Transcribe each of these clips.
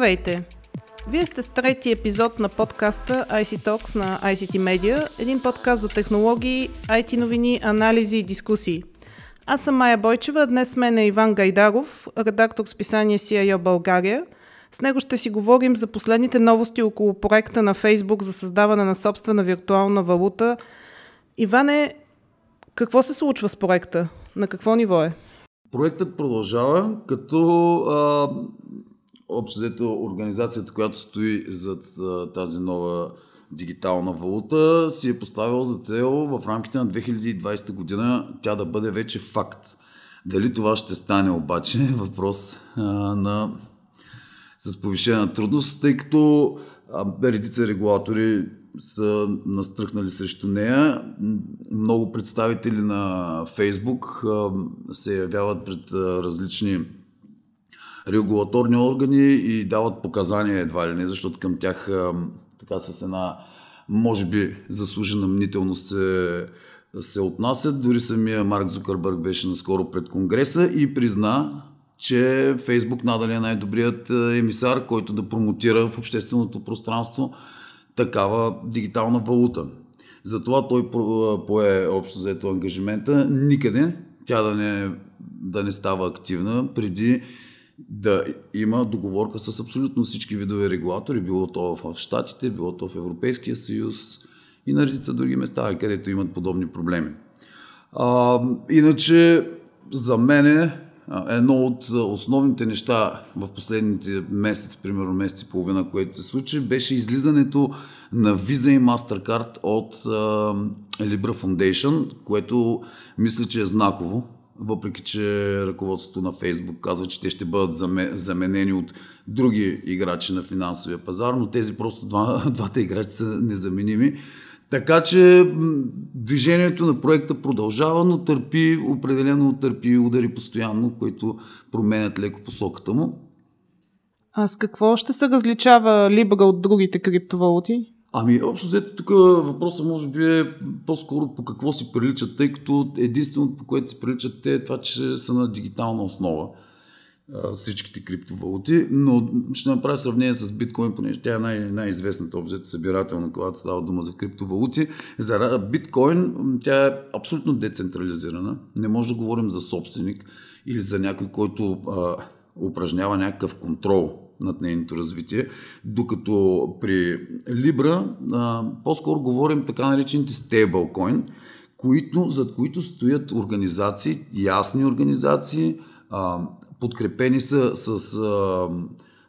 Здравейте! Вие сте с трети епизод на подкаста IC Talks на ICT Media, един подкаст за технологии, IT новини, анализи и дискусии. Аз съм Майя Бойчева, днес с мен е Иван Гайдаров, редактор с писание CIO България. С него ще си говорим за последните новости около проекта на Facebook за създаване на собствена виртуална валута. Иване, какво се случва с проекта? На какво ниво е? Проектът продължава, като а, общо взето организацията, която стои зад тази нова дигитална валута, си е поставила за цел в рамките на 2020 година тя да бъде вече факт. Дали това ще стане обаче е въпрос а, на с повишена трудност, тъй като а, редица регулатори са настръхнали срещу нея. Много представители на Фейсбук се явяват пред различни регулаторни органи и дават показания едва ли не, защото към тях така с една, може би, заслужена мнителност се, се отнасят. Дори самия Марк Зукърбърг беше наскоро пред Конгреса и призна, че Фейсбук надали е най-добрият емисар, който да промотира в общественото пространство такава дигитална валута. Затова той пое общо заето ангажимента никъде тя да не, да не става активна преди да има договорка с абсолютно всички видове регулатори, било то в Штатите, било то в Европейския съюз и на редица други места, където имат подобни проблеми. А, иначе, за мен едно от основните неща в последните месец, примерно месец и половина, което се случи, беше излизането на Visa и MasterCard от uh, Libra Foundation, което мисля, че е знаково, въпреки че ръководството на Facebook казва, че те ще бъдат заменени от други играчи на финансовия пазар, но тези просто два, двата играчи са незаменими. Така че движението на проекта продължава, но търпи, определено търпи удари постоянно, които променят леко посоката му. А с какво ще се различава Libra от другите криптовалути? Ами, общо взето тук въпросът може би е по-скоро по какво си приличат, тъй като единственото по което си приличат те е това, че са на дигитална основа всичките криптовалути, но ще направя сравнение с биткоин, понеже тя е най- най-известната обзета събирателна, когато става дума за криптовалути. За биткоин тя е абсолютно децентрализирана. Не може да говорим за собственик или за някой, който а, упражнява някакъв контрол над нейното развитие, докато при Libra а, по-скоро говорим така наречените стейблкоин, които, зад които стоят организации, ясни организации, а, подкрепени са с а,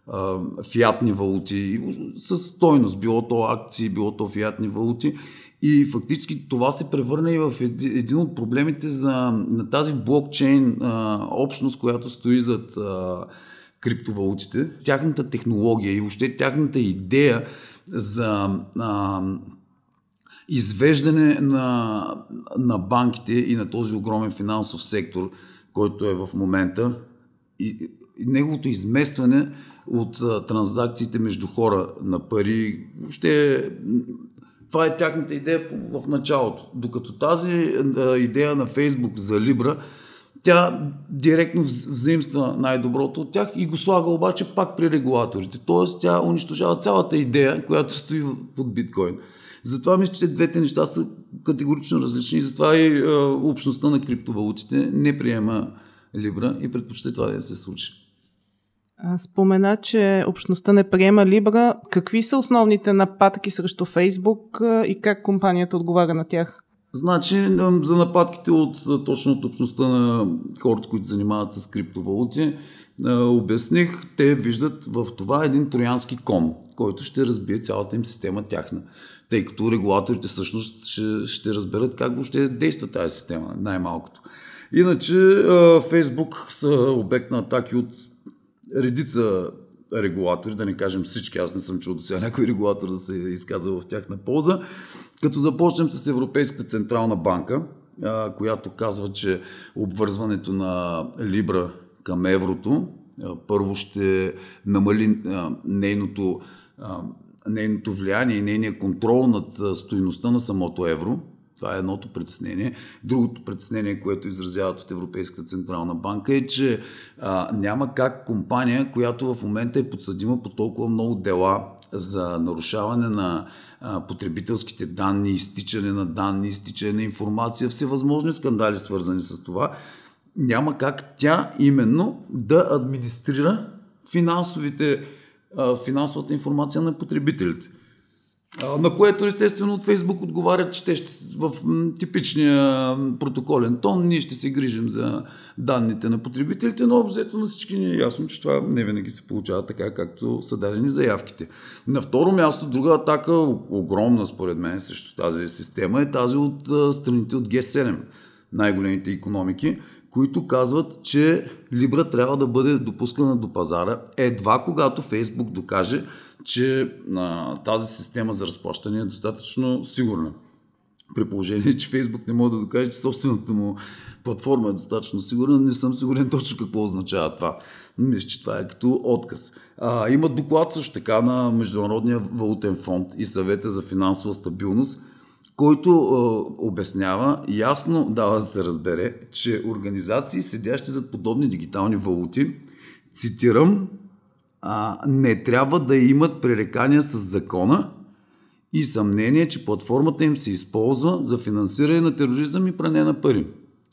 а, фиатни валути, с стойност, било то акции, било то фиатни валути. И фактически това се превърна и в един от проблемите за, на тази блокчейн а, общност, която стои зад а, криптовалутите. Тяхната технология и въобще тяхната идея за а, извеждане на, на банките и на този огромен финансов сектор, който е в момента, и, и неговото изместване от а, транзакциите между хора на пари, въобще това е тяхната идея в началото. Докато тази а, идея на Фейсбук за Либра, тя директно взаимства най-доброто от тях и го слага обаче пак при регулаторите. Тоест тя унищожава цялата идея, която стои под биткоин. Затова мисля, че двете неща са категорично различни и затова и е, общността на криптовалутите не приема Либра и предпочита това да се случи. Спомена, че общността не приема Либра. Какви са основните нападки срещу Фейсбук и как компанията отговаря на тях? Значи, за нападките от точно от общността на хората, които занимават с криптовалути, обясних, те виждат в това един троянски кон, който ще разбие цялата им система тяхна. Тъй като регулаторите всъщност ще, ще разберат как въобще действа тази система, най-малкото. Иначе Фейсбук са обект на атаки от редица регулатори, да не кажем всички, аз не съм чул до сега някой регулатор да се изказва в тяхна полза, като започнем с Европейската централна банка, която казва, че обвързването на Либра към еврото първо ще намали нейното, нейното влияние и нейния контрол над стоиността на самото евро. Това е едното притеснение. Другото притеснение, което изразяват от Европейската централна банка е, че а, няма как компания, която в момента е подсъдима по толкова много дела за нарушаване на потребителските данни, изтичане на данни, изтичане на информация, всевъзможни скандали свързани с това, няма как тя именно да администрира финансовите, финансовата информация на потребителите. На което естествено от Фейсбук отговарят, че те ще в типичния протоколен тон ние ще се грижим за данните на потребителите, но обзето на всички ни е ясно, че това не винаги се получава така, както са дадени заявките. На второ място, друга атака, огромна според мен срещу тази система е тази от страните от G7, най-големите економики, които казват, че Либра трябва да бъде допускана до пазара едва когато Фейсбук докаже, че а, тази система за разплащане е достатъчно сигурна. При положение, че Фейсбук не може да докаже, че собствената му платформа е достатъчно сигурна, не съм сигурен точно какво означава това. Мисля, че това е като отказ. А, има доклад също така на Международния валутен фонд и съвета за финансова стабилност, който а, обяснява, ясно дава да се разбере, че организации, седящи зад подобни дигитални валути, цитирам, а, не трябва да имат пререкания с закона и съмнение, че платформата им се използва за финансиране на тероризъм и пране на пари.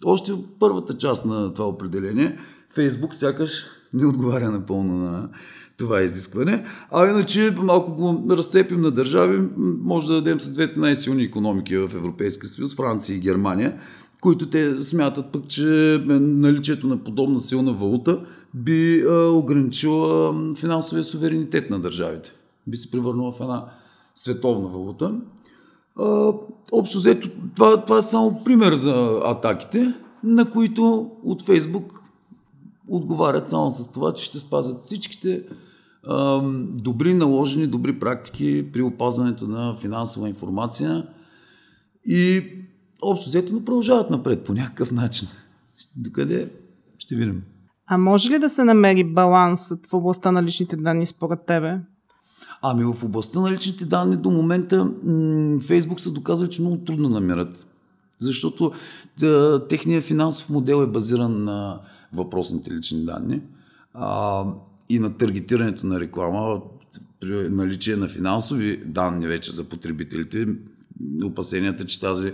Още в първата част на това определение Фейсбук сякаш не отговаря напълно на това изискване. А иначе, малко го разцепим на държави, може да дадем с двете най-силни економики в Европейския съюз, Франция и Германия, които те смятат пък, че наличието на подобна силна валута би а, ограничила финансовия суверенитет на държавите. Би се превърнала в една световна валута. А, общо взето, това, това е само пример за атаките, на които от Фейсбук отговарят само с това, че ще спазят всичките добри наложени, добри практики при опазването на финансова информация и общо взето, но продължават напред по някакъв начин. Докъде ще видим. А може ли да се намери балансът в областта на личните данни според тебе? Ами в областта на личните данни до момента м- Фейсбук са доказали, че много трудно намерят. Защото да, техният финансов модел е базиран на въпросните лични данни а, и на таргетирането на реклама при наличие на финансови данни вече за потребителите. Опасенията, че тази,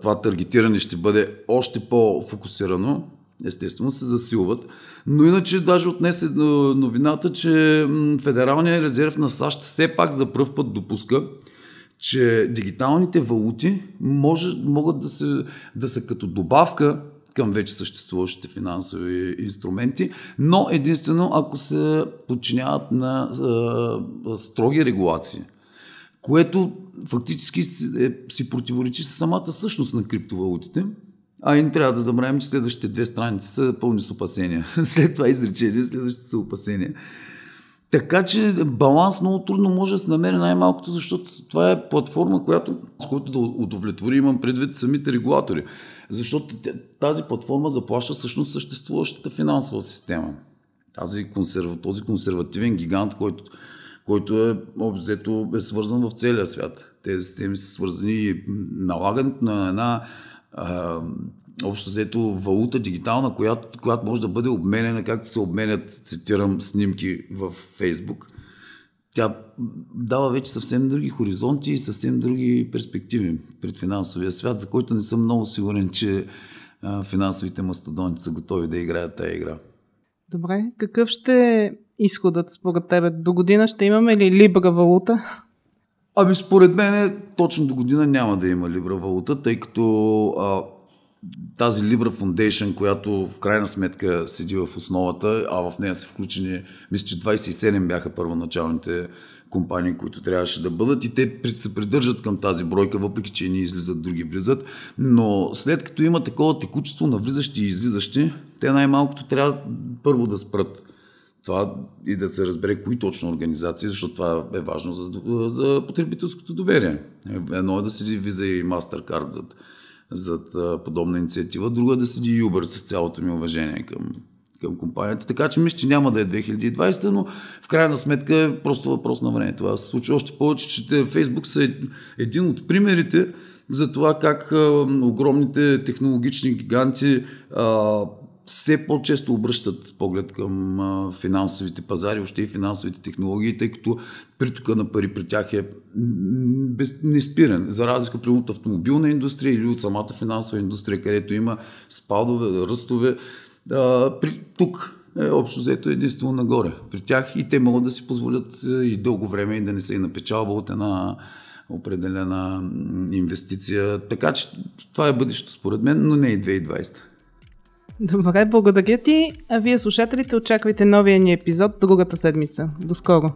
това таргетиране ще бъде още по-фокусирано естествено се засилват. Но иначе даже отнесе новината, че Федералният резерв на САЩ все пак за пръв път допуска, че дигиталните валути може, могат да, се, да са като добавка към вече съществуващите финансови инструменти, но единствено ако се подчиняват на а, строги регулации, което фактически си, е, си противоречи с самата същност на криптовалутите. А и не трябва да забравим, че следващите две страници са пълни с опасения. След това изречение, следващите са опасения. Така че баланс много трудно може да се намери най-малкото, защото това е платформа, която, с която да удовлетвори, имам предвид самите регулатори. Защото тази платформа заплаща всъщност съществуващата финансова система. Тази консерва, този консервативен гигант, който, който е обзето е свързан в целия свят. Тези системи са свързани и налагането на една общо взето валута дигитална, която, която може да бъде обменена, както се обменят, цитирам, снимки в Фейсбук. Тя дава вече съвсем други хоризонти и съвсем други перспективи пред финансовия свят, за който не съм много сигурен, че а, финансовите мастодонти са готови да играят тази игра. Добре, какъв ще е изходът според тебе? До година ще имаме ли либра валута? Ами според мен точно до година няма да има Libra валута, тъй като а, тази Libra Foundation, която в крайна сметка седи в основата, а в нея са включени, мисля, че 27 бяха първоначалните компании, които трябваше да бъдат и те се придържат към тази бройка, въпреки че ни излизат, други влизат. Но след като има такова текучество на влизащи и излизащи, те най-малкото трябва първо да спрат това и да се разбере кои точно организации, защото това е важно за, за потребителското доверие. Едно е да седи Visa и MasterCard зад, зад подобна инициатива, друго е да седи Uber с цялото ми уважение към, към компанията. Така че мисля, че няма да е 2020, но в крайна сметка е просто въпрос на време. Това се случва още повече, че Facebook са един от примерите за това как а, огромните технологични гиганти а, все по-често обръщат поглед към финансовите пазари, още и финансовите технологии, тъй като притока на пари при тях е без, неспирен. За разлика при от автомобилна индустрия или от самата финансова индустрия, където има спадове, ръстове. А, при, тук е общо взето единствено нагоре. При тях и те могат да си позволят и дълго време и да не се и напечалва от една определена инвестиция. Така че това е бъдещето според мен, но не и 2020. Добре, благодаря ти. А вие слушателите очаквайте новия ни епизод другата седмица. До скоро!